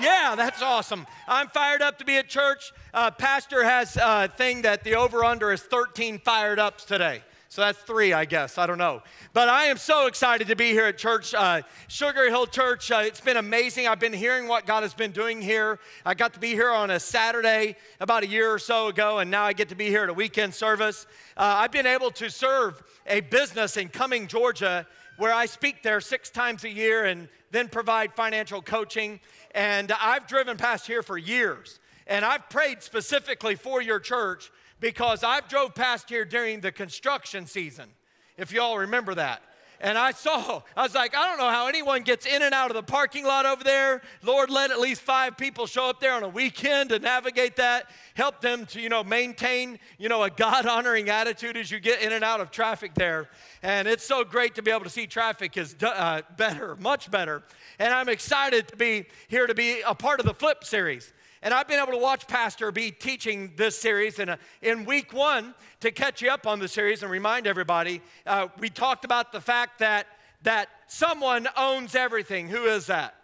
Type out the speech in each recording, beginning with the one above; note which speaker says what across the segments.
Speaker 1: Yeah, that's awesome. I'm fired up to be at church. Uh, Pastor has a thing that the over under is 13 fired ups today. So that's three, I guess. I don't know. But I am so excited to be here at church, uh, Sugar Hill Church. Uh, it's been amazing. I've been hearing what God has been doing here. I got to be here on a Saturday about a year or so ago, and now I get to be here at a weekend service. Uh, I've been able to serve a business in Cumming, Georgia, where I speak there six times a year and then provide financial coaching. And I've driven past here for years. And I've prayed specifically for your church because I've drove past here during the construction season, if y'all remember that. And I saw, I was like, I don't know how anyone gets in and out of the parking lot over there. Lord, let at least five people show up there on a weekend to navigate that. Help them to, you know, maintain, you know, a God honoring attitude as you get in and out of traffic there. And it's so great to be able to see traffic is uh, better, much better. And I'm excited to be here to be a part of the Flip series. And I've been able to watch Pastor be teaching this series. And uh, in week one, to catch you up on the series and remind everybody, uh, we talked about the fact that, that someone owns everything. Who is that?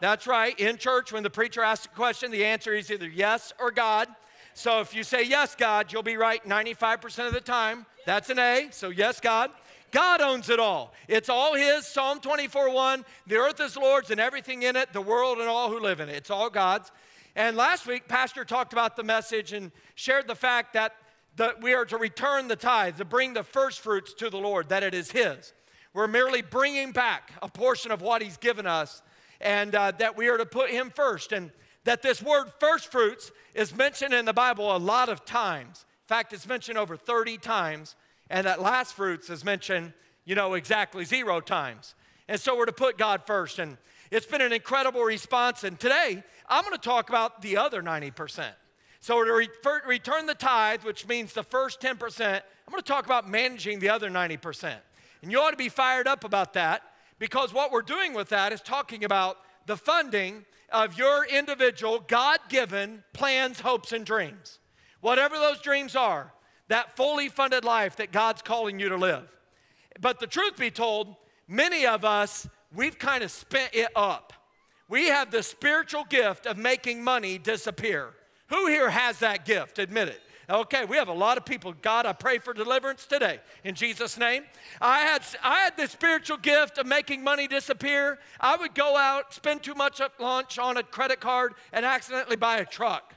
Speaker 1: That's right. In church, when the preacher asks a question, the answer is either yes or God. So if you say yes, God, you'll be right 95% of the time. That's an A. So yes, God. God owns it all. It's all His. Psalm 24 1. The earth is Lord's and everything in it, the world and all who live in it. It's all God's. And last week, Pastor talked about the message and shared the fact that the, we are to return the tithe, to bring the first fruits to the Lord, that it is His. We're merely bringing back a portion of what He's given us, and uh, that we are to put Him first. And that this word first fruits is mentioned in the Bible a lot of times. In fact, it's mentioned over 30 times, and that last fruits is mentioned, you know, exactly zero times. And so we're to put God first. And it's been an incredible response. And today, I'm going to talk about the other 90%. So, to re- return the tithe, which means the first 10%, I'm going to talk about managing the other 90%. And you ought to be fired up about that because what we're doing with that is talking about the funding of your individual, God given plans, hopes, and dreams. Whatever those dreams are, that fully funded life that God's calling you to live. But the truth be told, many of us we've kind of spent it up. We have the spiritual gift of making money disappear. Who here has that gift? Admit it. Okay, we have a lot of people. God, I pray for deliverance today in Jesus' name. I had, I had the spiritual gift of making money disappear. I would go out, spend too much at lunch on a credit card, and accidentally buy a truck,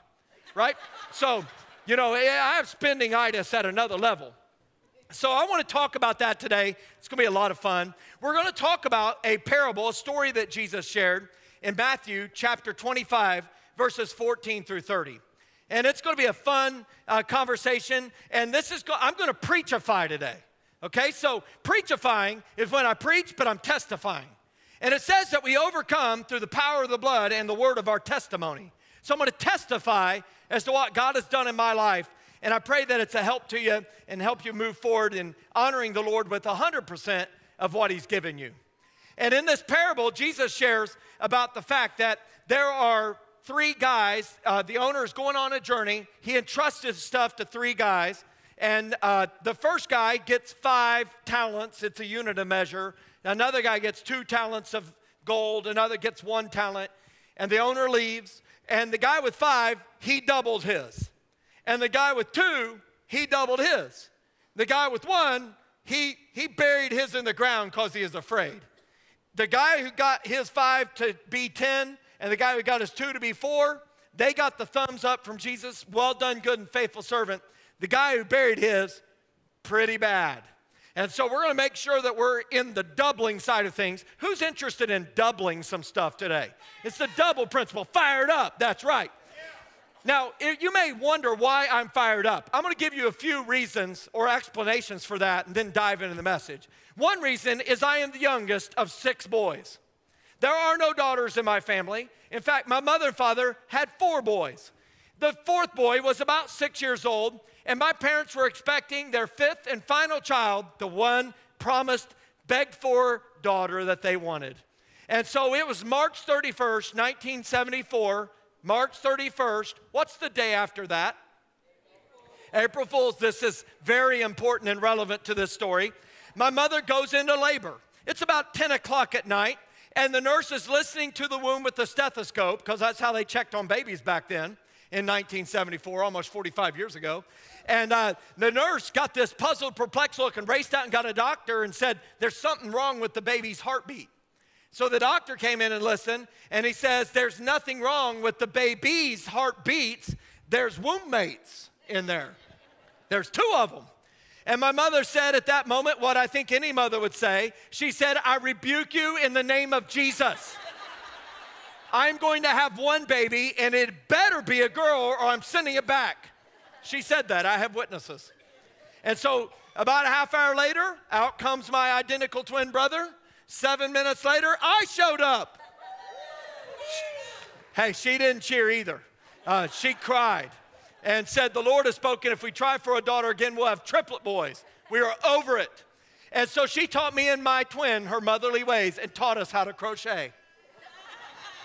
Speaker 1: right? So, you know, I have spending itis at another level. So I want to talk about that today. It's going to be a lot of fun. We're going to talk about a parable, a story that Jesus shared in Matthew chapter 25, verses 14 through 30. And it's going to be a fun uh, conversation. And this is, go- I'm going to preachify today. Okay, so preachifying is when I preach, but I'm testifying. And it says that we overcome through the power of the blood and the word of our testimony. So I'm going to testify as to what God has done in my life and I pray that it's a help to you and help you move forward in honoring the Lord with 100% of what He's given you. And in this parable, Jesus shares about the fact that there are three guys. Uh, the owner is going on a journey. He entrusts his stuff to three guys. And uh, the first guy gets five talents, it's a unit of measure. Another guy gets two talents of gold, another gets one talent. And the owner leaves. And the guy with five, he doubled his. And the guy with two, he doubled his. The guy with one, he, he buried his in the ground because he is afraid. The guy who got his five to be 10 and the guy who got his two to be four, they got the thumbs up from Jesus. Well done, good and faithful servant. The guy who buried his, pretty bad. And so we're going to make sure that we're in the doubling side of things. Who's interested in doubling some stuff today? It's the double principle. Fired up. That's right. Now, you may wonder why I'm fired up. I'm going to give you a few reasons or explanations for that and then dive into the message. One reason is I am the youngest of six boys. There are no daughters in my family. In fact, my mother and father had four boys. The fourth boy was about six years old, and my parents were expecting their fifth and final child, the one promised, begged for daughter that they wanted. And so it was March 31st, 1974 March 31st. What's the day after that? April Fool's. This is very important and relevant to this story. My mother goes into labor. It's about 10 o'clock at night, and the nurse is listening to the womb with the stethoscope, because that's how they checked on babies back then in 1974, almost 45 years ago. And uh, the nurse got this puzzled, perplexed look and raced out and got a doctor and said, There's something wrong with the baby's heartbeat. So the doctor came in and listened, and he says, There's nothing wrong with the baby's heartbeats. There's womb mates in there. There's two of them. And my mother said at that moment what I think any mother would say. She said, I rebuke you in the name of Jesus. I'm going to have one baby, and it better be a girl, or I'm sending it back. She said that. I have witnesses. And so, about a half hour later, out comes my identical twin brother. Seven minutes later, I showed up. Hey, she didn't cheer either. Uh, she cried and said, The Lord has spoken. If we try for a daughter again, we'll have triplet boys. We are over it. And so she taught me and my twin her motherly ways and taught us how to crochet.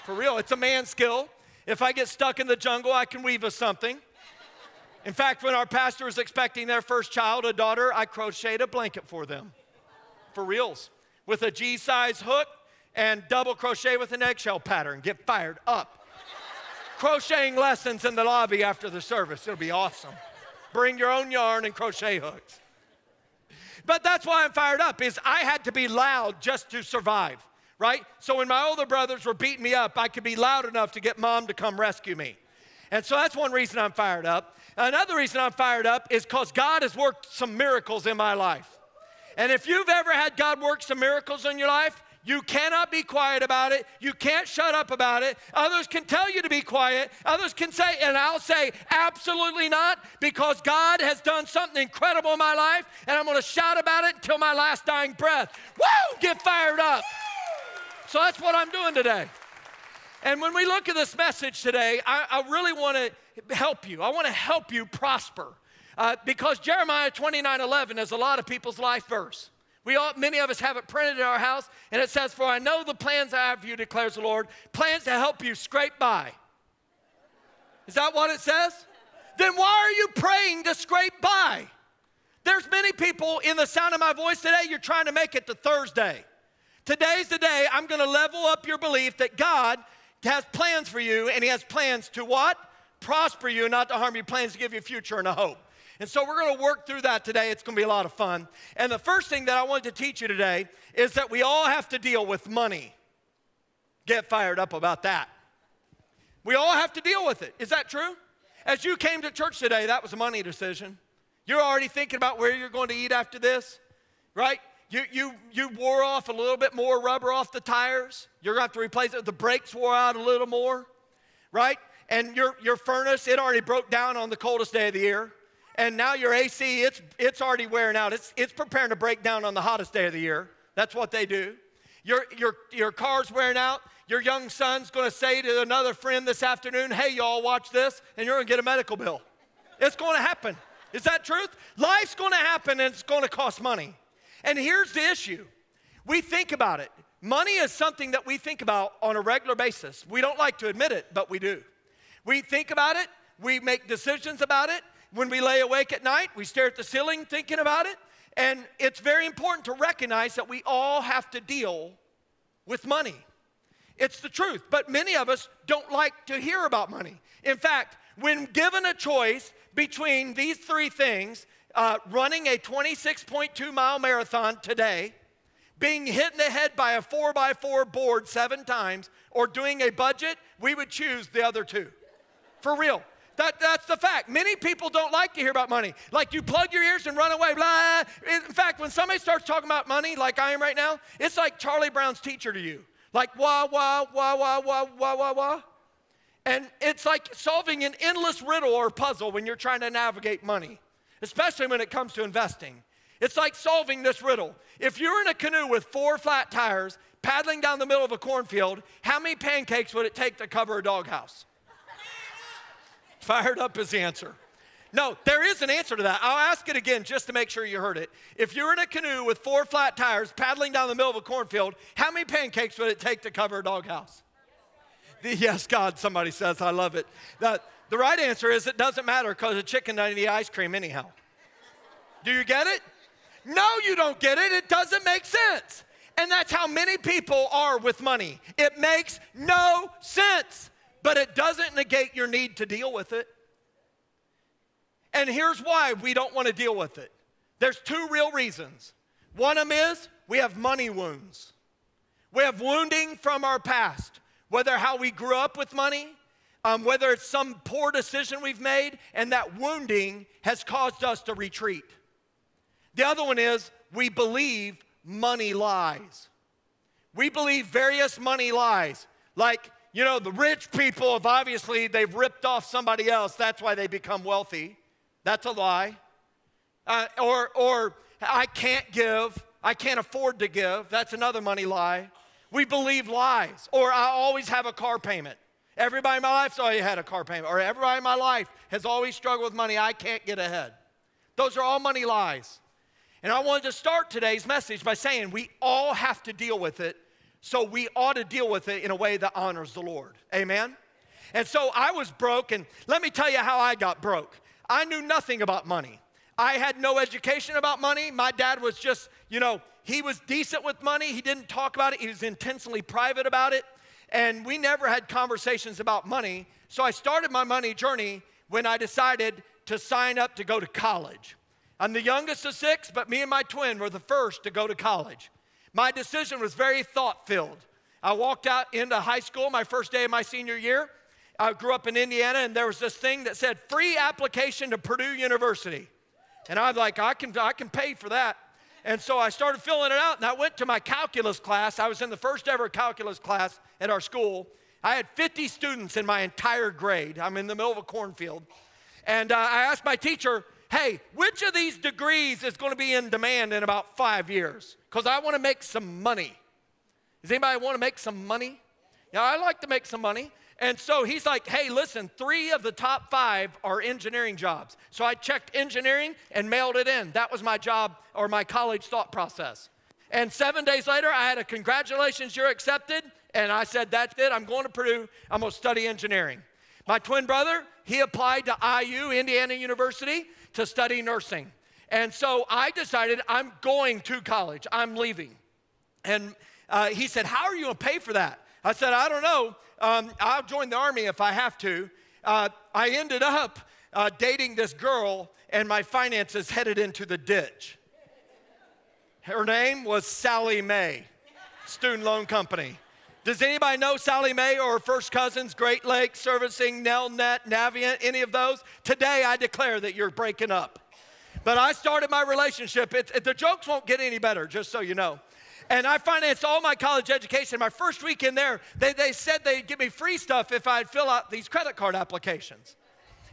Speaker 1: For real, it's a man skill. If I get stuck in the jungle, I can weave us something. In fact, when our pastor was expecting their first child, a daughter, I crocheted a blanket for them. For reals. With a G size hook and double crochet with an eggshell pattern. Get fired up. Crocheting lessons in the lobby after the service. It'll be awesome. Bring your own yarn and crochet hooks. But that's why I'm fired up is I had to be loud just to survive, right? So when my older brothers were beating me up, I could be loud enough to get mom to come rescue me. And so that's one reason I'm fired up. Another reason I'm fired up is because God has worked some miracles in my life. And if you've ever had God work some miracles in your life, you cannot be quiet about it. You can't shut up about it. Others can tell you to be quiet. Others can say, and I'll say, absolutely not, because God has done something incredible in my life, and I'm going to shout about it until my last dying breath. Woo! Get fired up. So that's what I'm doing today. And when we look at this message today, I, I really want to help you. I want to help you prosper. Uh, because Jeremiah 29 11 is a lot of people's life verse. We all, many of us have it printed in our house, and it says, For I know the plans I have for you, declares the Lord, plans to help you scrape by. Is that what it says? Then why are you praying to scrape by? There's many people in the sound of my voice today, you're trying to make it to Thursday. Today's the day I'm gonna level up your belief that God has plans for you, and He has plans to what? prosper you, not to harm you, plans to give you a future and a hope. And so we're going to work through that today. It's going to be a lot of fun. And the first thing that I wanted to teach you today is that we all have to deal with money. Get fired up about that. We all have to deal with it. Is that true? As you came to church today, that was a money decision. You're already thinking about where you're going to eat after this, right? You, you, you wore off a little bit more rubber off the tires. You're going to have to replace it. The brakes wore out a little more, right? and your, your furnace, it already broke down on the coldest day of the year. And now your AC, it's, it's already wearing out. It's, it's preparing to break down on the hottest day of the year. That's what they do. Your, your, your car's wearing out. Your young son's gonna say to another friend this afternoon, hey, y'all, watch this, and you're gonna get a medical bill. It's gonna happen. Is that truth? Life's gonna happen and it's gonna cost money. And here's the issue we think about it. Money is something that we think about on a regular basis. We don't like to admit it, but we do. We think about it, we make decisions about it. When we lay awake at night, we stare at the ceiling thinking about it. And it's very important to recognize that we all have to deal with money. It's the truth, but many of us don't like to hear about money. In fact, when given a choice between these three things, uh, running a 26.2 mile marathon today, being hit in the head by a four by four board seven times, or doing a budget, we would choose the other two. For real. That, that's the fact. Many people don't like to hear about money. Like you plug your ears and run away, blah. In fact, when somebody starts talking about money, like I am right now, it's like Charlie Brown's teacher to you. Like wah, wah, wah, wah, wah, wah, wah, wah. And it's like solving an endless riddle or puzzle when you're trying to navigate money, especially when it comes to investing. It's like solving this riddle. If you're in a canoe with four flat tires paddling down the middle of a cornfield, how many pancakes would it take to cover a doghouse? Fired up is the answer. No, there is an answer to that. I'll ask it again just to make sure you heard it. If you're in a canoe with four flat tires paddling down the middle of a cornfield, how many pancakes would it take to cover a doghouse? Yes, God, somebody says. I love it. The, the right answer is it doesn't matter because a chicken doesn't eat ice cream anyhow. Do you get it? No, you don't get it. It doesn't make sense. And that's how many people are with money. It makes no sense, but it doesn't negate your need to deal with it. And here's why we don't want to deal with it there's two real reasons. One of them is we have money wounds. We have wounding from our past, whether how we grew up with money, um, whether it's some poor decision we've made, and that wounding has caused us to retreat. The other one is we believe money lies. We believe various money lies. Like, you know, the rich people have obviously they've ripped off somebody else. That's why they become wealthy. That's a lie. Uh, or, or I can't give. I can't afford to give. That's another money lie. We believe lies. Or I always have a car payment. Everybody in my life's always had a car payment. Or everybody in my life has always struggled with money. I can't get ahead. Those are all money lies. And I wanted to start today's message by saying we all have to deal with it, so we ought to deal with it in a way that honors the Lord. Amen? And so I was broke, and let me tell you how I got broke. I knew nothing about money. I had no education about money. My dad was just, you know, he was decent with money. He didn't talk about it, he was intentionally private about it. And we never had conversations about money. So I started my money journey when I decided to sign up to go to college. I'm the youngest of six, but me and my twin were the first to go to college. My decision was very thought filled. I walked out into high school my first day of my senior year. I grew up in Indiana, and there was this thing that said free application to Purdue University. And I'm like, I can, I can pay for that. And so I started filling it out, and I went to my calculus class. I was in the first ever calculus class at our school. I had 50 students in my entire grade. I'm in the middle of a cornfield. And uh, I asked my teacher, hey, which of these degrees is going to be in demand in about five years? Because I want to make some money. Does anybody want to make some money? Yeah, I like to make some money. And so he's like, hey, listen, three of the top five are engineering jobs. So I checked engineering and mailed it in. That was my job or my college thought process. And seven days later, I had a congratulations, you're accepted. And I said, that's it, I'm going to Purdue, I'm going to study engineering. My twin brother, he applied to IU, Indiana University, to study nursing. And so I decided I'm going to college, I'm leaving. And uh, he said, How are you going to pay for that? I said, I don't know. Um, I'll join the army if I have to. Uh, I ended up uh, dating this girl, and my finances headed into the ditch. Her name was Sallie Mae, Student Loan Company. Does anybody know Sallie Mae or first cousins, Great Lakes, Servicing, Nelnet, Navient, any of those? Today I declare that you're breaking up. But I started my relationship. It, it, the jokes won't get any better, just so you know. And I financed all my college education. My first week in there, they, they said they'd give me free stuff if I'd fill out these credit card applications.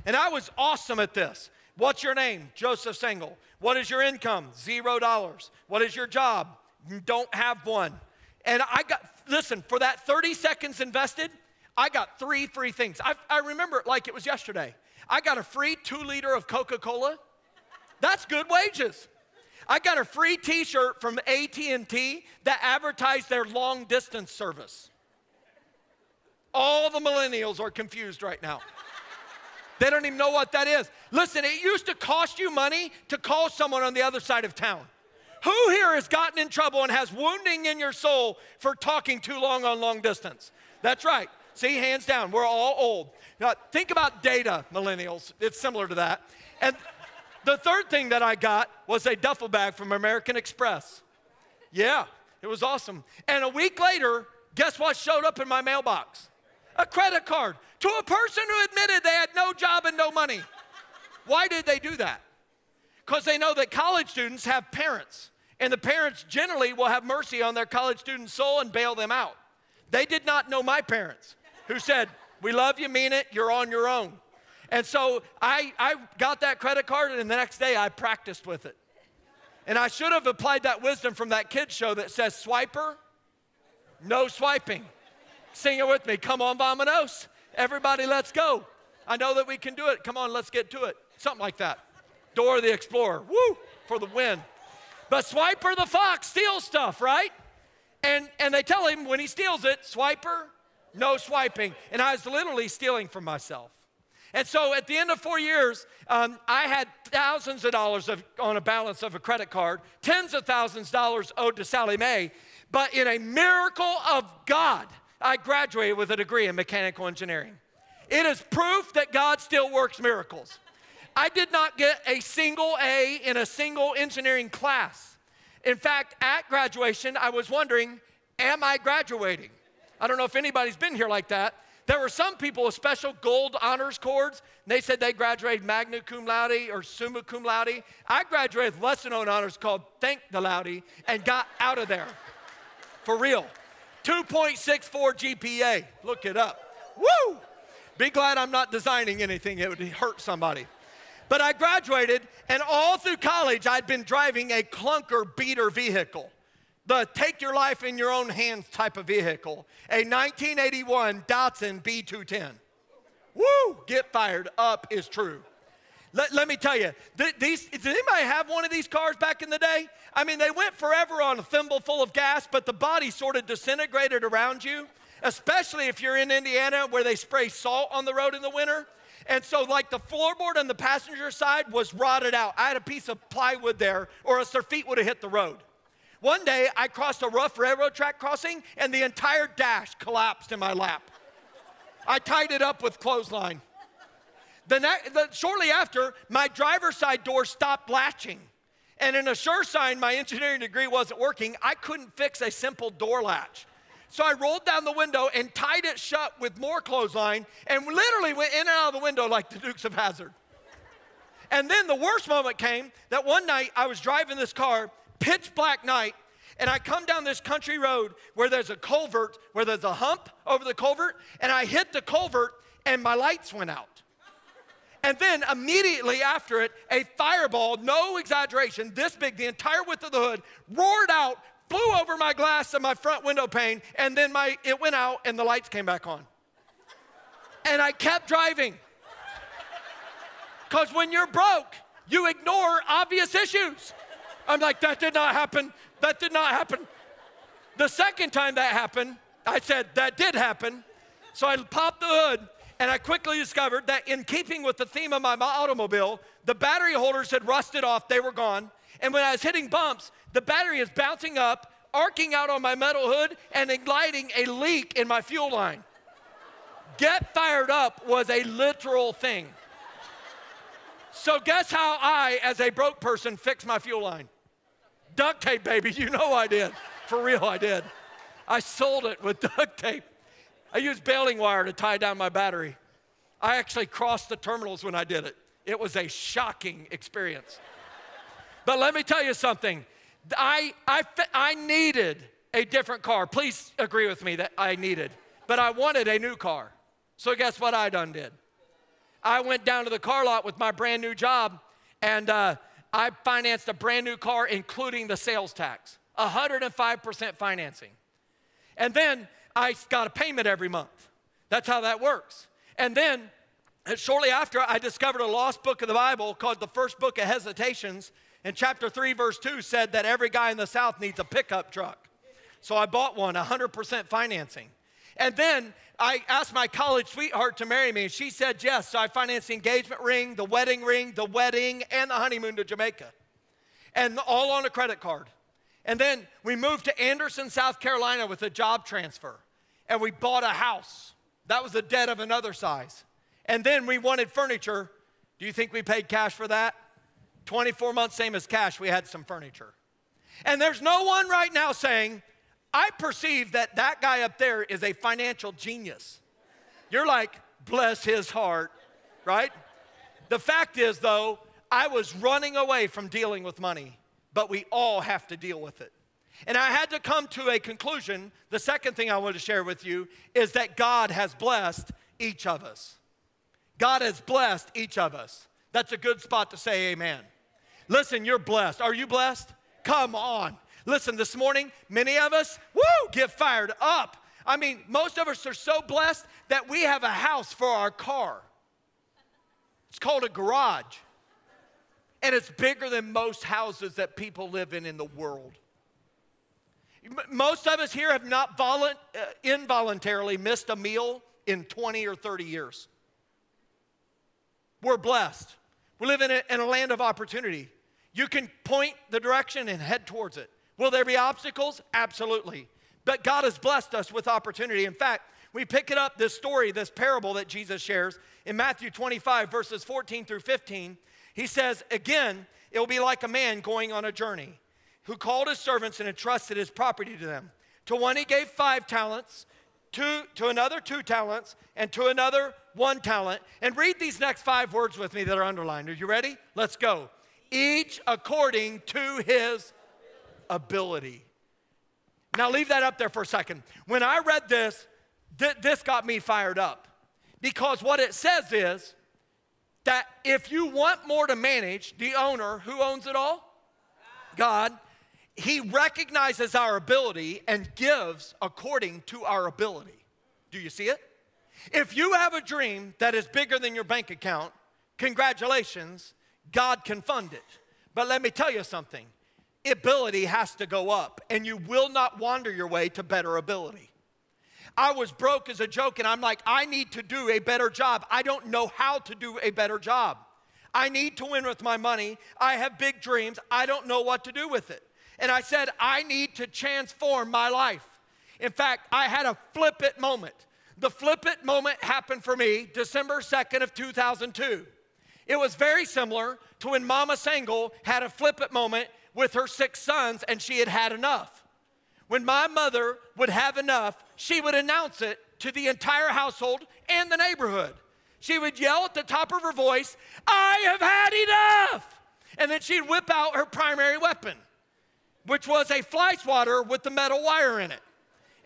Speaker 1: And I was awesome at this. What's your name? Joseph Sangl. What is your income? Zero dollars. What is your job? Don't have one. And I got, listen, for that 30 seconds invested, I got three free things. I, I remember it like it was yesterday. I got a free two liter of Coca Cola. That's good wages. I got a free T-shirt from AT&T that advertised their long distance service. All the millennials are confused right now. They don't even know what that is. Listen, it used to cost you money to call someone on the other side of town. Who here has gotten in trouble and has wounding in your soul for talking too long on long distance? That's right. See, hands down, we're all old. Now, think about data, millennials. It's similar to that. And the third thing that I got was a duffel bag from American Express. Yeah, it was awesome. And a week later, guess what showed up in my mailbox? A credit card to a person who admitted they had no job and no money. Why did they do that? Because they know that college students have parents. And the parents generally will have mercy on their college student's soul and bail them out. They did not know my parents, who said, We love you, mean it, you're on your own. And so I, I got that credit card, and the next day I practiced with it. And I should have applied that wisdom from that kid show that says, Swiper, no swiping. Sing it with me. Come on, vamonos. Everybody, let's go. I know that we can do it. Come on, let's get to it. Something like that. Dora the Explorer. Woo! For the win. But Swiper the fox steals stuff, right? And, and they tell him when he steals it, Swiper, no swiping. And I was literally stealing from myself. And so at the end of four years, um, I had thousands of dollars of, on a balance of a credit card, tens of thousands of dollars owed to Sallie Mae. But in a miracle of God, I graduated with a degree in mechanical engineering. It is proof that God still works miracles. I did not get a single A in a single engineering class. In fact, at graduation, I was wondering, am I graduating? I don't know if anybody's been here like that. There were some people with special gold honors cords, and they said they graduated magna cum laude or summa cum laude. I graduated with lesser known honors called thank the laude and got out of there. For real. 2.64 GPA. Look it up. Woo! Be glad I'm not designing anything, it would hurt somebody. But I graduated, and all through college, I'd been driving a clunker beater vehicle the take your life in your own hands type of vehicle, a 1981 Datsun B210. Woo! Get fired up is true. Let, let me tell you, th- these, did anybody have one of these cars back in the day? I mean, they went forever on a thimble full of gas, but the body sort of disintegrated around you, especially if you're in Indiana where they spray salt on the road in the winter. And so, like the floorboard on the passenger side was rotted out. I had a piece of plywood there, or else their feet would have hit the road. One day, I crossed a rough railroad track crossing, and the entire dash collapsed in my lap. I tied it up with clothesline. The, ne- the shortly after, my driver's side door stopped latching. And in a sure sign my engineering degree wasn't working, I couldn't fix a simple door latch. So I rolled down the window and tied it shut with more clothesline and literally went in and out of the window like the Dukes of Hazzard. And then the worst moment came that one night I was driving this car, pitch black night, and I come down this country road where there's a culvert, where there's a hump over the culvert, and I hit the culvert and my lights went out. And then immediately after it, a fireball, no exaggeration, this big, the entire width of the hood, roared out, flew over my glass and my front window pane, and then my, it went out and the lights came back on. And I kept driving. Because when you're broke, you ignore obvious issues. I'm like, that did not happen. That did not happen. The second time that happened, I said, that did happen. So I popped the hood and I quickly discovered that in keeping with the theme of my automobile, the battery holders had rusted off, they were gone. And when I was hitting bumps, the battery is bouncing up, arcing out on my metal hood, and igniting a leak in my fuel line. Get fired up was a literal thing. So, guess how I, as a broke person, fixed my fuel line? Duct tape, baby. You know I did. For real, I did. I sold it with duct tape. I used baling wire to tie down my battery. I actually crossed the terminals when I did it. It was a shocking experience. But let me tell you something. I, I, I needed a different car. Please agree with me that I needed. But I wanted a new car. So guess what I done did? I went down to the car lot with my brand new job and uh, I financed a brand new car, including the sales tax, 105% financing. And then I got a payment every month. That's how that works. And then shortly after, I discovered a lost book of the Bible called the First Book of Hesitations. And chapter 3, verse 2 said that every guy in the South needs a pickup truck. So I bought one, 100% financing. And then I asked my college sweetheart to marry me, and she said yes. So I financed the engagement ring, the wedding ring, the wedding, and the honeymoon to Jamaica. And all on a credit card. And then we moved to Anderson, South Carolina with a job transfer. And we bought a house. That was a debt of another size. And then we wanted furniture. Do you think we paid cash for that? 24 months, same as cash, we had some furniture. And there's no one right now saying, I perceive that that guy up there is a financial genius. You're like, bless his heart, right? The fact is, though, I was running away from dealing with money, but we all have to deal with it. And I had to come to a conclusion. The second thing I want to share with you is that God has blessed each of us. God has blessed each of us. That's a good spot to say amen. Listen, you're blessed. Are you blessed? Come on. Listen, this morning, many of us, woo, get fired up. I mean, most of us are so blessed that we have a house for our car. It's called a garage. And it's bigger than most houses that people live in in the world. Most of us here have not volu- uh, involuntarily missed a meal in 20 or 30 years. We're blessed. We live in a, in a land of opportunity. You can point the direction and head towards it. Will there be obstacles? Absolutely. But God has blessed us with opportunity. In fact, we pick it up this story, this parable that Jesus shares in Matthew 25, verses 14 through 15. He says, Again, it will be like a man going on a journey who called his servants and entrusted his property to them. To one he gave five talents, to, to another two talents, and to another one talent. And read these next five words with me that are underlined. Are you ready? Let's go. Each according to his ability. Now, leave that up there for a second. When I read this, th- this got me fired up because what it says is that if you want more to manage, the owner, who owns it all? God. He recognizes our ability and gives according to our ability. Do you see it? If you have a dream that is bigger than your bank account, congratulations, God can fund it. But let me tell you something ability has to go up, and you will not wander your way to better ability. I was broke as a joke, and I'm like, I need to do a better job. I don't know how to do a better job. I need to win with my money. I have big dreams. I don't know what to do with it. And I said, I need to transform my life. In fact, I had a flip it moment. The flip it moment happened for me December 2nd of 2002. It was very similar to when Mama Sangl had a flippant moment with her six sons and she had had enough. When my mother would have enough, she would announce it to the entire household and the neighborhood. She would yell at the top of her voice, I have had enough! And then she'd whip out her primary weapon, which was a fly swatter with the metal wire in it.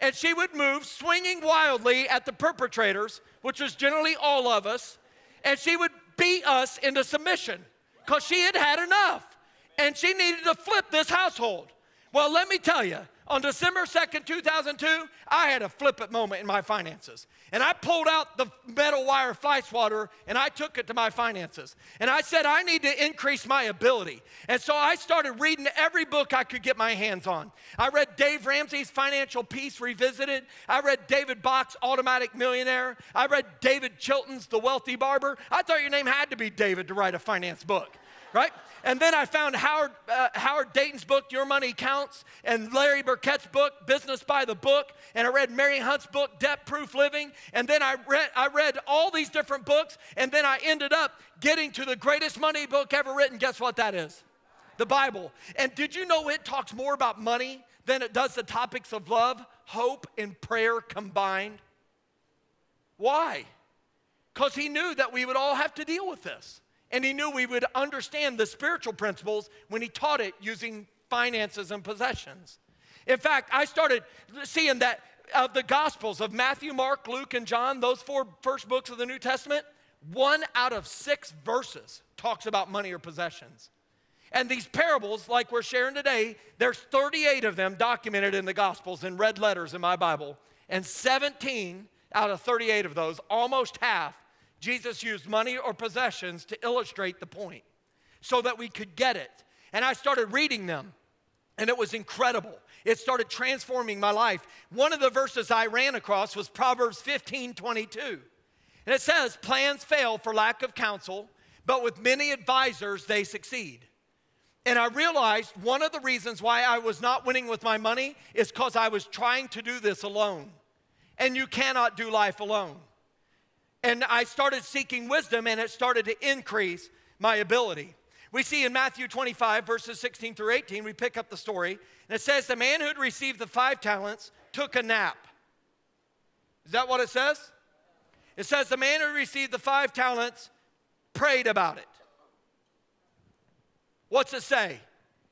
Speaker 1: And she would move, swinging wildly at the perpetrators, which was generally all of us, and she would beat us into submission because she had had enough and she needed to flip this household. Well, let me tell you, on December 2nd, 2002, I had a flippant moment in my finances. And I pulled out the metal wire fly swatter and I took it to my finances. And I said, I need to increase my ability. And so I started reading every book I could get my hands on. I read Dave Ramsey's Financial Peace Revisited. I read David Bach's Automatic Millionaire. I read David Chilton's The Wealthy Barber. I thought your name had to be David to write a finance book, right? And then I found Howard, uh, Howard Dayton's book, Your Money Counts, and Larry Burkett's book, Business by the Book. And I read Mary Hunt's book, Debt Proof Living. And then I read, I read all these different books. And then I ended up getting to the greatest money book ever written. Guess what that is? The Bible. And did you know it talks more about money than it does the topics of love, hope, and prayer combined? Why? Because he knew that we would all have to deal with this. And he knew we would understand the spiritual principles when he taught it using finances and possessions. In fact, I started seeing that of the Gospels of Matthew, Mark, Luke, and John, those four first books of the New Testament, one out of six verses talks about money or possessions. And these parables, like we're sharing today, there's 38 of them documented in the Gospels in red letters in my Bible. And 17 out of 38 of those, almost half, Jesus used money or possessions to illustrate the point so that we could get it. And I started reading them, and it was incredible. It started transforming my life. One of the verses I ran across was Proverbs 15 22. And it says, Plans fail for lack of counsel, but with many advisors, they succeed. And I realized one of the reasons why I was not winning with my money is because I was trying to do this alone. And you cannot do life alone. And I started seeking wisdom, and it started to increase my ability. We see in Matthew 25, verses 16 through 18, we pick up the story, and it says, The man who received the five talents took a nap. Is that what it says? It says, The man who received the five talents prayed about it. What's it say?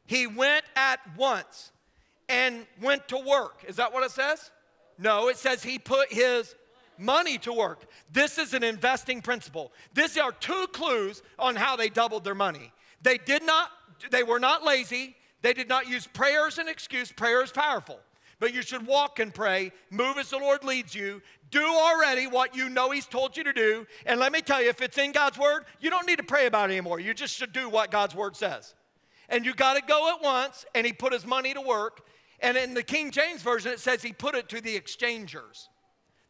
Speaker 1: He went at once and went to work. Is that what it says? No, it says he put his money to work. This is an investing principle. These are two clues on how they doubled their money. They did not, they were not lazy. They did not use prayer as an excuse. Prayer is powerful. But you should walk and pray, move as the Lord leads you, do already what you know He's told you to do. And let me tell you, if it's in God's Word, you don't need to pray about it anymore. You just should do what God's Word says. And you got to go at once, and He put His money to work. And in the King James Version, it says He put it to the exchangers.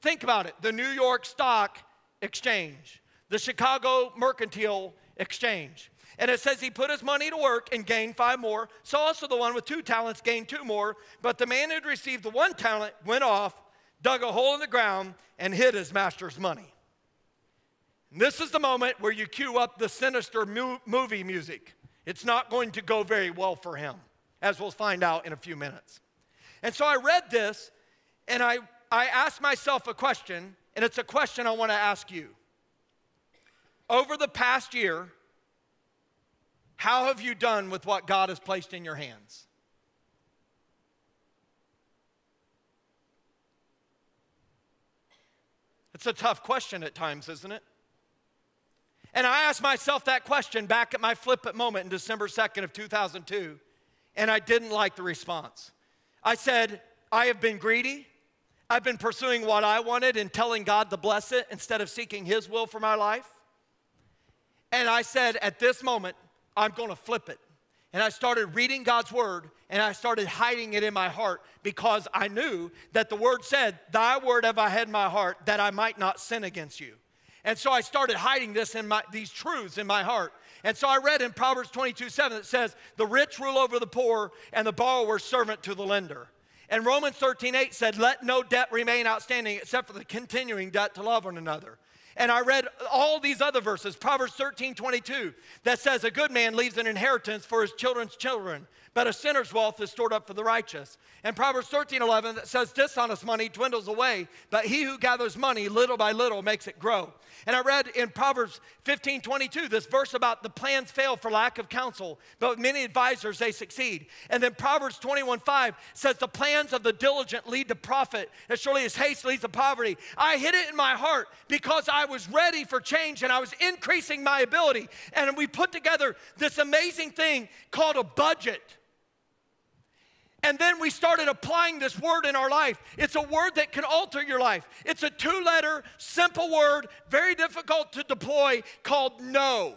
Speaker 1: Think about it the New York Stock Exchange, the Chicago Mercantile exchange. And it says he put his money to work and gained five more. So also the one with two talents gained two more. But the man who'd received the one talent went off, dug a hole in the ground, and hid his master's money. And this is the moment where you cue up the sinister mu- movie music. It's not going to go very well for him, as we'll find out in a few minutes. And so I read this and I, I asked myself a question, and it's a question I want to ask you. Over the past year, how have you done with what God has placed in your hands? It's a tough question at times, isn't it? And I asked myself that question back at my flippant moment in December 2nd of 2002, and I didn't like the response. I said, I have been greedy. I've been pursuing what I wanted and telling God to bless it instead of seeking His will for my life. And I said, at this moment, I'm going to flip it. And I started reading God's word and I started hiding it in my heart because I knew that the word said, Thy word have I had in my heart that I might not sin against you. And so I started hiding this in my, these truths in my heart. And so I read in Proverbs 22 7, it says, The rich rule over the poor and the borrower servant to the lender. And Romans 13 8 said, Let no debt remain outstanding except for the continuing debt to love one another. And I read all these other verses, Proverbs 13, 22, that says, A good man leaves an inheritance for his children's children, but a sinner's wealth is stored up for the righteous. And Proverbs 13, 11, that says, Dishonest money dwindles away, but he who gathers money little by little makes it grow. And I read in Proverbs 15, 22, this verse about the plans fail for lack of counsel, but with many advisors they succeed. And then Proverbs 21, 5 says, The plans of the diligent lead to profit, as surely as haste leads to poverty. I hid it in my heart because I was ready for change and I was increasing my ability. And we put together this amazing thing called a budget. And then we started applying this word in our life. It's a word that can alter your life. It's a two letter, simple word, very difficult to deploy, called no.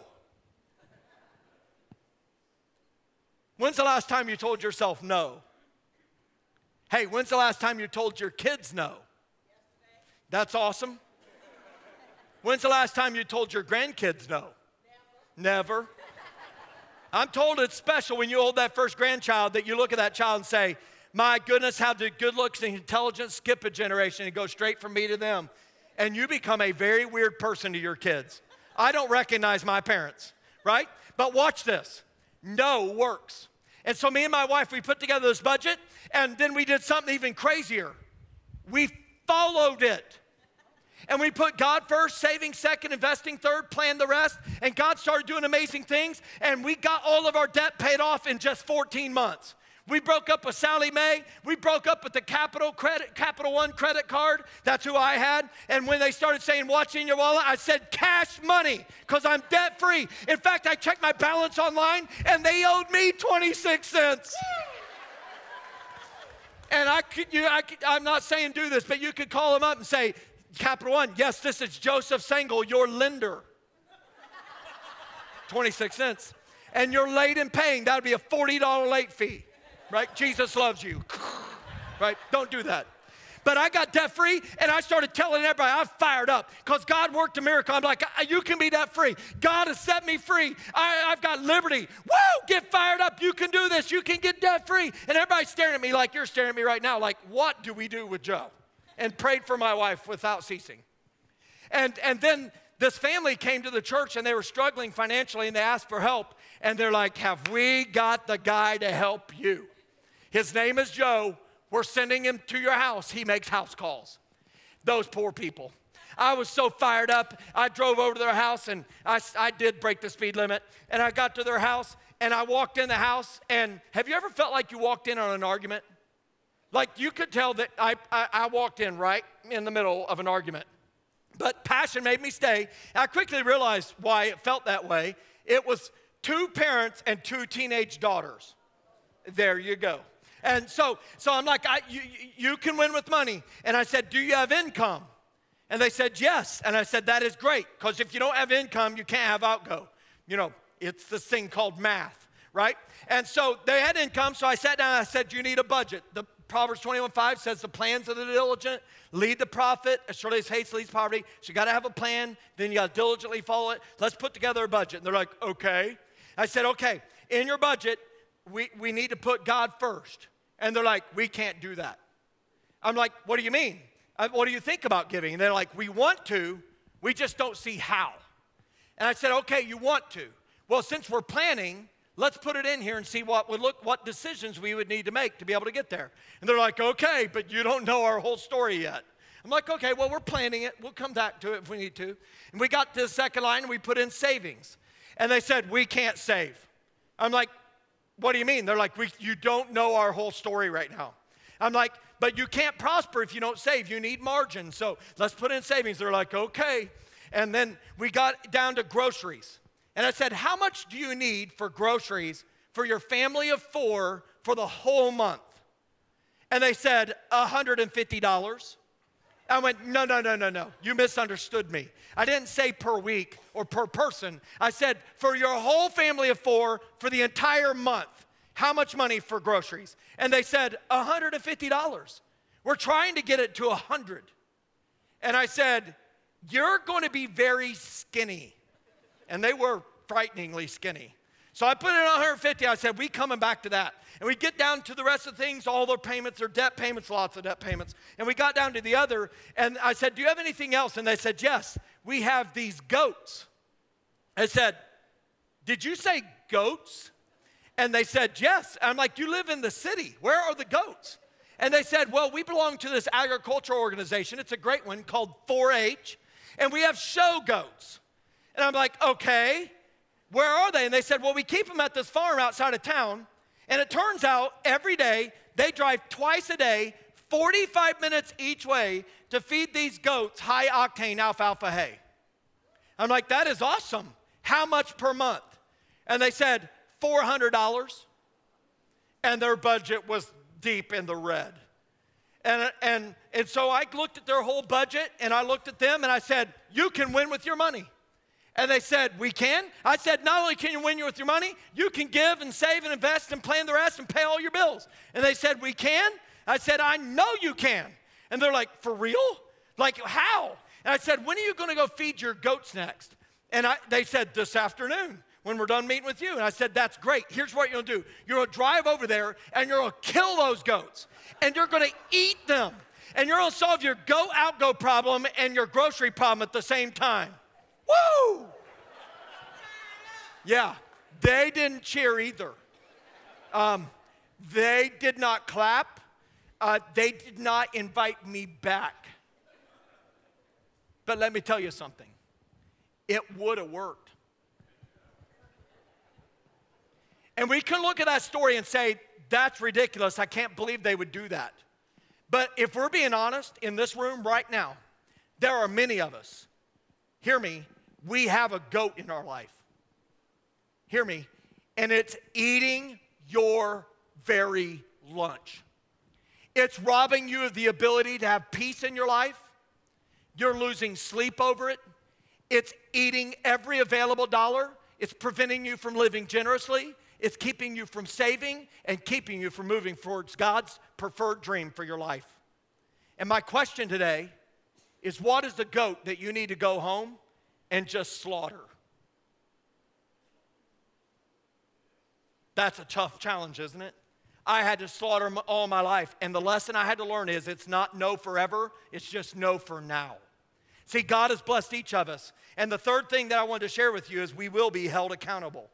Speaker 1: When's the last time you told yourself no? Hey, when's the last time you told your kids no? That's awesome. When's the last time you told your grandkids no? Never. Never. I'm told it's special when you hold that first grandchild that you look at that child and say, My goodness, how did good looks and intelligence skip a generation and go straight from me to them? And you become a very weird person to your kids. I don't recognize my parents, right? But watch this no works. And so, me and my wife, we put together this budget, and then we did something even crazier. We followed it. And we put God first, saving second, investing third, plan the rest. And God started doing amazing things. And we got all of our debt paid off in just 14 months. We broke up with Sallie Mae. We broke up with the Capital Credit, Capital One credit card. That's who I had. And when they started saying, "What's in your wallet?" I said, "Cash money," because I'm debt free. In fact, I checked my balance online, and they owed me 26 cents. and I could, you, I could, I'm not saying do this, but you could call them up and say, Capital One, yes, this is Joseph Sangl, your lender. 26 cents. And you're late in paying, that would be a $40 late fee, right? Jesus loves you, right? Don't do that. But I got debt free and I started telling everybody I fired up because God worked a miracle. I'm like, uh, you can be debt free. God has set me free. I, have got liberty. Woo! Get fired up. You can do this. You can get debt free. And everybody's staring at me like you're staring at me right now. Like, what do we do with Joe? And prayed for my wife without ceasing. And, and then this family came to the church and they were struggling financially and they asked for help. And they're like, Have we got the guy to help you? His name is Joe. We're sending him to your house. He makes house calls. Those poor people. I was so fired up. I drove over to their house and I, I did break the speed limit. And I got to their house and I walked in the house. And have you ever felt like you walked in on an argument? Like you could tell that I, I, I, walked in right in the middle of an argument. But passion made me stay. I quickly realized why it felt that way. It was two parents and two teenage daughters. There you go. And so, so I'm like, I, you, you can win with money. And I said, Do you have income? And they said, Yes. And I said, That is great, because if you don't have income, you can't have outgo. You know, it's this thing called math, right? And so they had income, so I sat down and I said, You need a budget. The Proverbs 21 5 says, The plans of the diligent lead the profit. As surely as haste leads poverty. So you got to have a plan, then you got to diligently follow it. Let's put together a budget. And they're like, Okay. I said, Okay, in your budget, we, we need to put God first. And they're like, We can't do that. I'm like, What do you mean? Uh, what do you think about giving? And they're like, We want to, we just don't see how. And I said, Okay, you want to. Well, since we're planning, let's put it in here and see what would look what decisions we would need to make to be able to get there. And they're like, okay, but you don't know our whole story yet. I'm like, okay, well, we're planning it. We'll come back to it if we need to. And we got to the second line and we put in savings. And they said, we can't save. I'm like, what do you mean? They're like, we, you don't know our whole story right now. I'm like, but you can't prosper if you don't save. You need margin. So let's put in savings. They're like, okay. And then we got down to groceries. And I said, How much do you need for groceries for your family of four for the whole month? And they said, $150. I went, No, no, no, no, no. You misunderstood me. I didn't say per week or per person. I said, For your whole family of four for the entire month. How much money for groceries? And they said, $150. We're trying to get it to 100. And I said, You're going to be very skinny and they were frighteningly skinny. So I put in 150. I said, we coming back to that. And we get down to the rest of things, all their payments, their debt payments, lots of debt payments. And we got down to the other, and I said, Do you have anything else? And they said, Yes, we have these goats. I said, Did you say goats? And they said, Yes. I'm like, You live in the city. Where are the goats? And they said, Well, we belong to this agricultural organization. It's a great one called 4 H, and we have show goats. And I'm like, okay, where are they? And they said, well, we keep them at this farm outside of town. And it turns out every day they drive twice a day, 45 minutes each way to feed these goats high octane alfalfa hay. I'm like, that is awesome. How much per month? And they said, $400. And their budget was deep in the red. And, and, and so I looked at their whole budget and I looked at them and I said, You can win with your money. And they said, We can. I said, Not only can you win you with your money, you can give and save and invest and plan the rest and pay all your bills. And they said, We can. I said, I know you can. And they're like, For real? Like, how? And I said, When are you going to go feed your goats next? And I, they said, This afternoon when we're done meeting with you. And I said, That's great. Here's what you're gonna do you're gonna drive over there and you're gonna kill those goats and you're gonna eat them. And you're gonna solve your go out go problem and your grocery problem at the same time. Woo! Yeah, they didn't cheer either. Um, they did not clap. Uh, they did not invite me back. But let me tell you something it would have worked. And we can look at that story and say, that's ridiculous. I can't believe they would do that. But if we're being honest in this room right now, there are many of us, hear me, we have a goat in our life. Hear me. And it's eating your very lunch. It's robbing you of the ability to have peace in your life. You're losing sleep over it. It's eating every available dollar. It's preventing you from living generously. It's keeping you from saving and keeping you from moving towards God's preferred dream for your life. And my question today is what is the goat that you need to go home and just slaughter. That's a tough challenge, isn't it? I had to slaughter all my life. And the lesson I had to learn is it's not no forever, it's just no for now. See, God has blessed each of us. And the third thing that I wanted to share with you is we will be held accountable.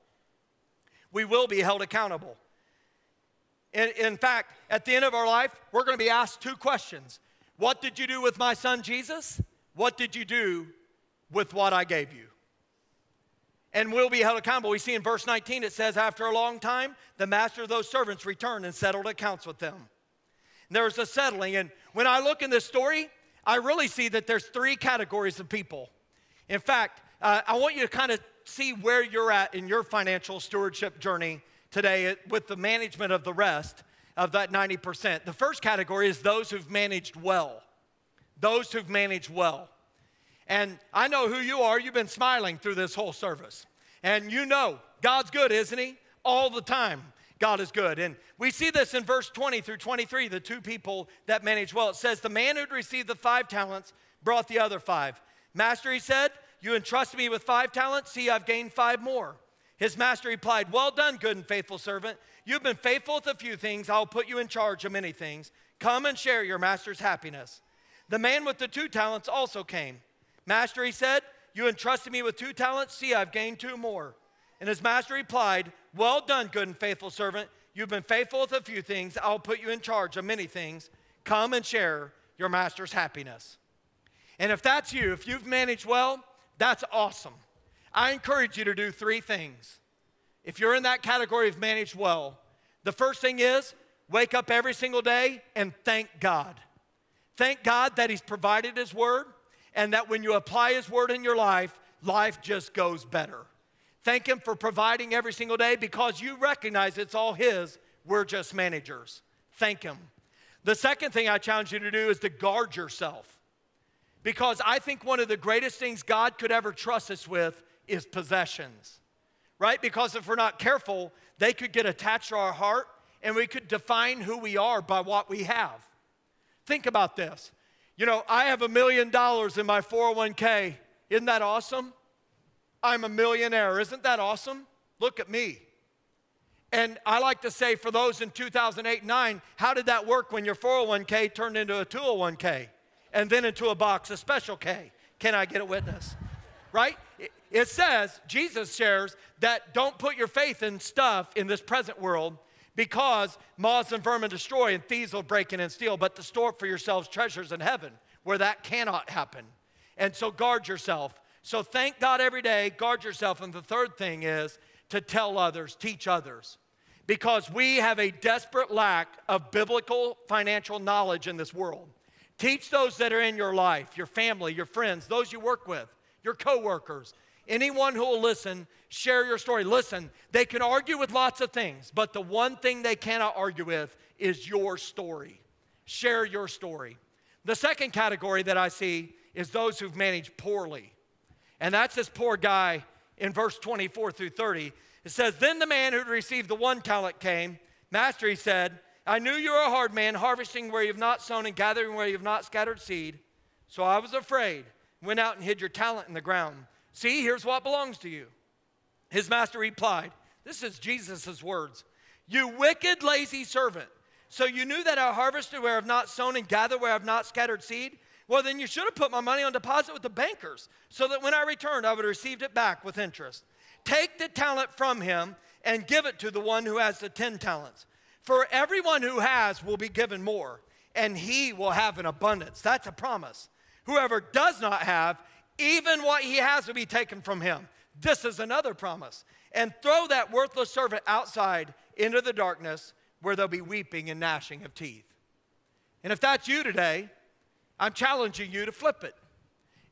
Speaker 1: We will be held accountable. In, in fact, at the end of our life, we're going to be asked two questions What did you do with my son Jesus? What did you do with what I gave you. And will be held accountable. We see in verse 19 it says, After a long time, the master of those servants returned and settled accounts with them. And there was a settling. And when I look in this story, I really see that there's three categories of people. In fact, uh, I want you to kind of see where you're at in your financial stewardship journey today with the management of the rest of that 90%. The first category is those who've managed well. Those who've managed well. And I know who you are. You've been smiling through this whole service. And you know, God's good, isn't He? All the time. God is good. And we see this in verse 20 through 23, the two people that manage well. It says, The man who'd received the five talents brought the other five. Master, he said, You entrusted me with five talents. See, I've gained five more. His master replied, Well done, good and faithful servant. You've been faithful with a few things. I'll put you in charge of many things. Come and share your master's happiness. The man with the two talents also came. Master, he said, You entrusted me with two talents. See, I've gained two more. And his master replied, Well done, good and faithful servant. You've been faithful with a few things. I'll put you in charge of many things. Come and share your master's happiness. And if that's you, if you've managed well, that's awesome. I encourage you to do three things. If you're in that category of managed well, the first thing is wake up every single day and thank God. Thank God that He's provided His word and that when you apply His word in your life, life just goes better. Thank Him for providing every single day because you recognize it's all His. We're just managers. Thank Him. The second thing I challenge you to do is to guard yourself. Because I think one of the greatest things God could ever trust us with is possessions, right? Because if we're not careful, they could get attached to our heart and we could define who we are by what we have. Think about this. You know, I have a million dollars in my 401k. Isn't that awesome? I'm a millionaire. Isn't that awesome? Look at me. And I like to say for those in 2008 9, how did that work when your 401k turned into a 201k and then into a box, a special K? Can I get a witness? Right? It says, Jesus shares that don't put your faith in stuff in this present world because moths and vermin destroy and thieves will break in and steal, but to store for yourselves treasures in heaven where that cannot happen. And so guard yourself. So thank God every day, guard yourself. And the third thing is to tell others, teach others. Because we have a desperate lack of biblical financial knowledge in this world. Teach those that are in your life, your family, your friends, those you work with, your coworkers, Anyone who will listen, share your story. Listen, they can argue with lots of things, but the one thing they cannot argue with is your story. Share your story. The second category that I see is those who've managed poorly. And that's this poor guy in verse 24 through 30. It says, Then the man who'd received the one talent came. Master, he said, I knew you were a hard man, harvesting where you've not sown and gathering where you've not scattered seed. So I was afraid, went out and hid your talent in the ground. See, here's what belongs to you. His master replied, This is Jesus' words. You wicked, lazy servant. So you knew that I harvested where I've not sown and gathered where I've not scattered seed? Well, then you should have put my money on deposit with the bankers so that when I returned, I would have received it back with interest. Take the talent from him and give it to the one who has the 10 talents. For everyone who has will be given more, and he will have an abundance. That's a promise. Whoever does not have, even what he has will be taken from him. This is another promise. And throw that worthless servant outside into the darkness where there'll be weeping and gnashing of teeth. And if that's you today, I'm challenging you to flip it.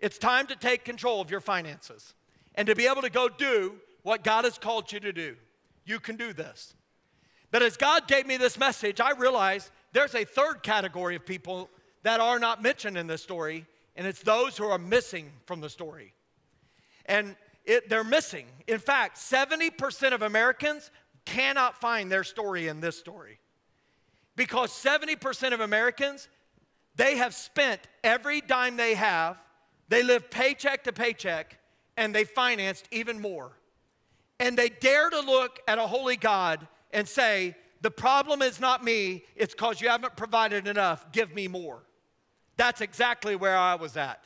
Speaker 1: It's time to take control of your finances and to be able to go do what God has called you to do. You can do this. But as God gave me this message, I realized there's a third category of people that are not mentioned in this story, and it's those who are missing from the story. And it, they're missing. In fact, 70% of Americans cannot find their story in this story. Because 70% of Americans, they have spent every dime they have, they live paycheck to paycheck, and they financed even more. And they dare to look at a holy God and say, The problem is not me, it's because you haven't provided enough, give me more. That's exactly where I was at.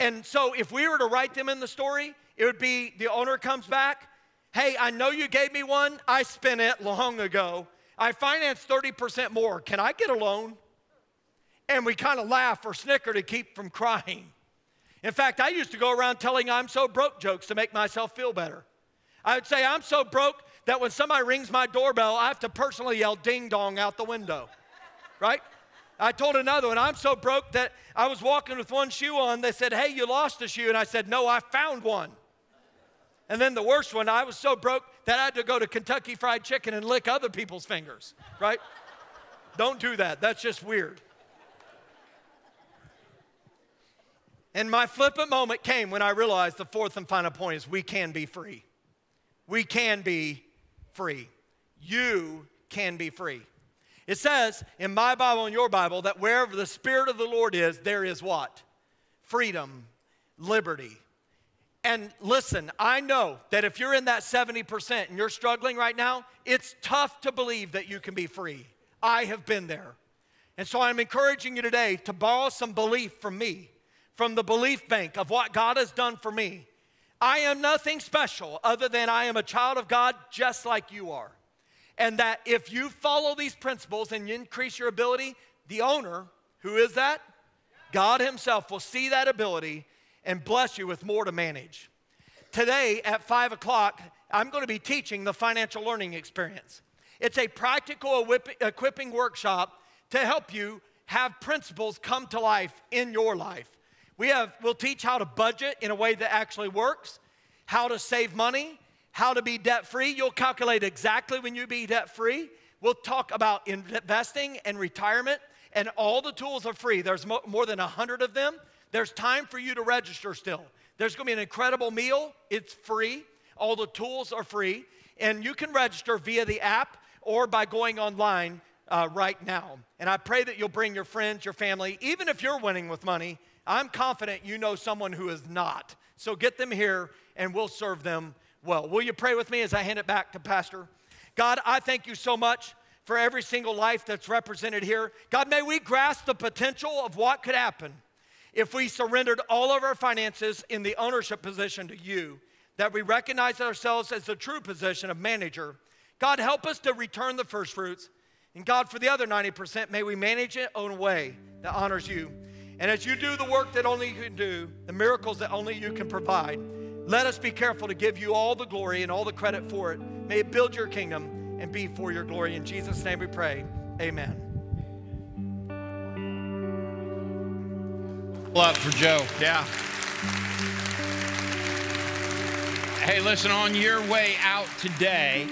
Speaker 1: And so if we were to write them in the story, it would be the owner comes back. Hey, I know you gave me one. I spent it long ago. I financed 30% more. Can I get a loan? And we kind of laugh or snicker to keep from crying. In fact, I used to go around telling I'm so broke jokes to make myself feel better. I would say, I'm so broke that when somebody rings my doorbell, I have to personally yell ding dong out the window, right? I told another one, I'm so broke that I was walking with one shoe on. They said, Hey, you lost a shoe. And I said, No, I found one. And then the worst one, I was so broke that I had to go to Kentucky Fried Chicken and lick other people's fingers, right? Don't do that. That's just weird. And my flippant moment came when I realized the fourth and final point is we can be free. We can be free. you can be free. It says in my Bible and your Bible that wherever the Spirit of the Lord is, there is what? Freedom, liberty. And listen, I know that if you're in that 70% and you're struggling right now, it's tough to believe that you can be free. I have been there. And so I'm encouraging you today to borrow some belief from me, from the belief bank of what God has done for me. I am nothing special other than I am a child of God just like you are. And that if you follow these principles and you increase your ability, the owner, who is that? God Himself will see that ability and bless you with more to manage. Today at five o'clock, I'm going to be teaching the financial learning experience. It's a practical equipping workshop to help you have principles come to life in your life. We have, we'll teach how to budget in a way that actually works, how to save money, how to be debt free. You'll calculate exactly when you be debt free. We'll talk about investing and retirement, and all the tools are free. There's mo- more than 100 of them. There's time for you to register still. There's gonna be an incredible meal, it's free. All the tools are free, and you can register via the app or by going online uh, right now. And I pray that you'll bring your friends, your family, even if you're winning with money. I'm confident you know someone who is not. So get them here and we'll serve them well. Will you pray with me as I hand it back to Pastor? God, I thank you so much for every single life that's represented here. God, may we grasp the potential of what could happen if we surrendered all of our finances in the ownership position to you, that we recognize ourselves as the true position of manager. God, help us to return the first fruits. And God, for the other 90%, may we manage it in a way that honors you. And as you do the work that only you can do, the miracles that only you can provide, let us be careful to give you all the glory and all the credit for it. May it build your kingdom and be for your glory. In Jesus' name we pray. Amen.
Speaker 2: Up for Joe. Yeah. Hey, listen, on your way out today,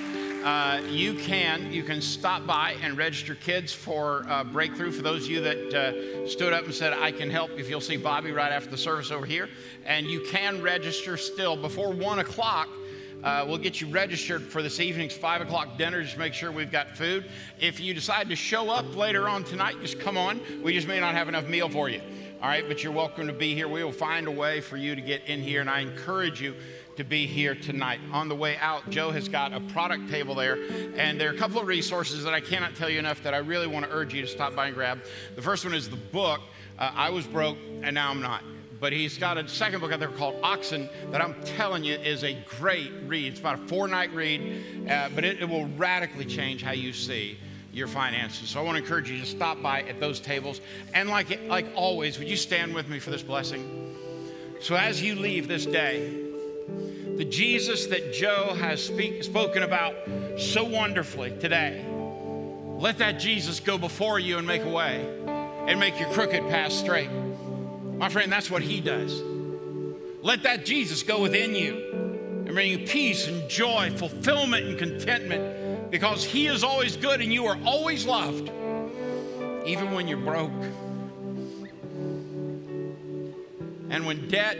Speaker 2: uh, you can you can stop by and register kids for uh, breakthrough for those of you that uh, stood up and said i can help if you'll see bobby right after the service over here and you can register still before one o'clock uh, we'll get you registered for this evening's five o'clock dinner. Just make sure we've got food. If you decide to show up later on tonight, just come on. We just may not have enough meal for you. All right, but you're welcome to be here. We will find a way for you to get in here, and I encourage you to be here tonight. On the way out, Joe has got a product table there, and there are a couple of resources that I cannot tell you enough that I really want to urge you to stop by and grab. The first one is the book, uh, I Was Broke and Now I'm Not. But he's got a second book out there called Oxen that I'm telling you is a great read. It's about a four night read, uh, but it, it will radically change how you see your finances. So I want to encourage you to stop by at those tables. And like, like always, would you stand with me for this blessing? So as you leave this day, the Jesus that Joe has speak, spoken about so wonderfully today, let that Jesus go before you and make a way and make your crooked path straight. My friend, that's what he does. Let that Jesus go within you and bring you peace and joy, fulfillment and contentment because he is always good and you are always loved, even when you're broke. And when debt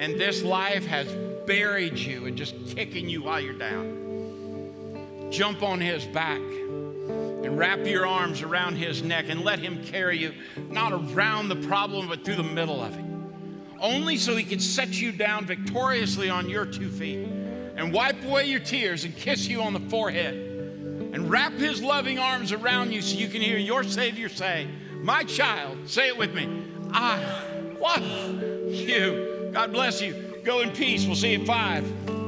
Speaker 2: and this life has buried you and just kicking you while you're down. Jump on his back and wrap your arms around his neck and let him carry you, not around the problem, but through the middle of it. Only so he can set you down victoriously on your two feet and wipe away your tears and kiss you on the forehead and wrap his loving arms around you so you can hear your Savior say, My child, say it with me, I love you. God bless you. Go in peace. We'll see you at five.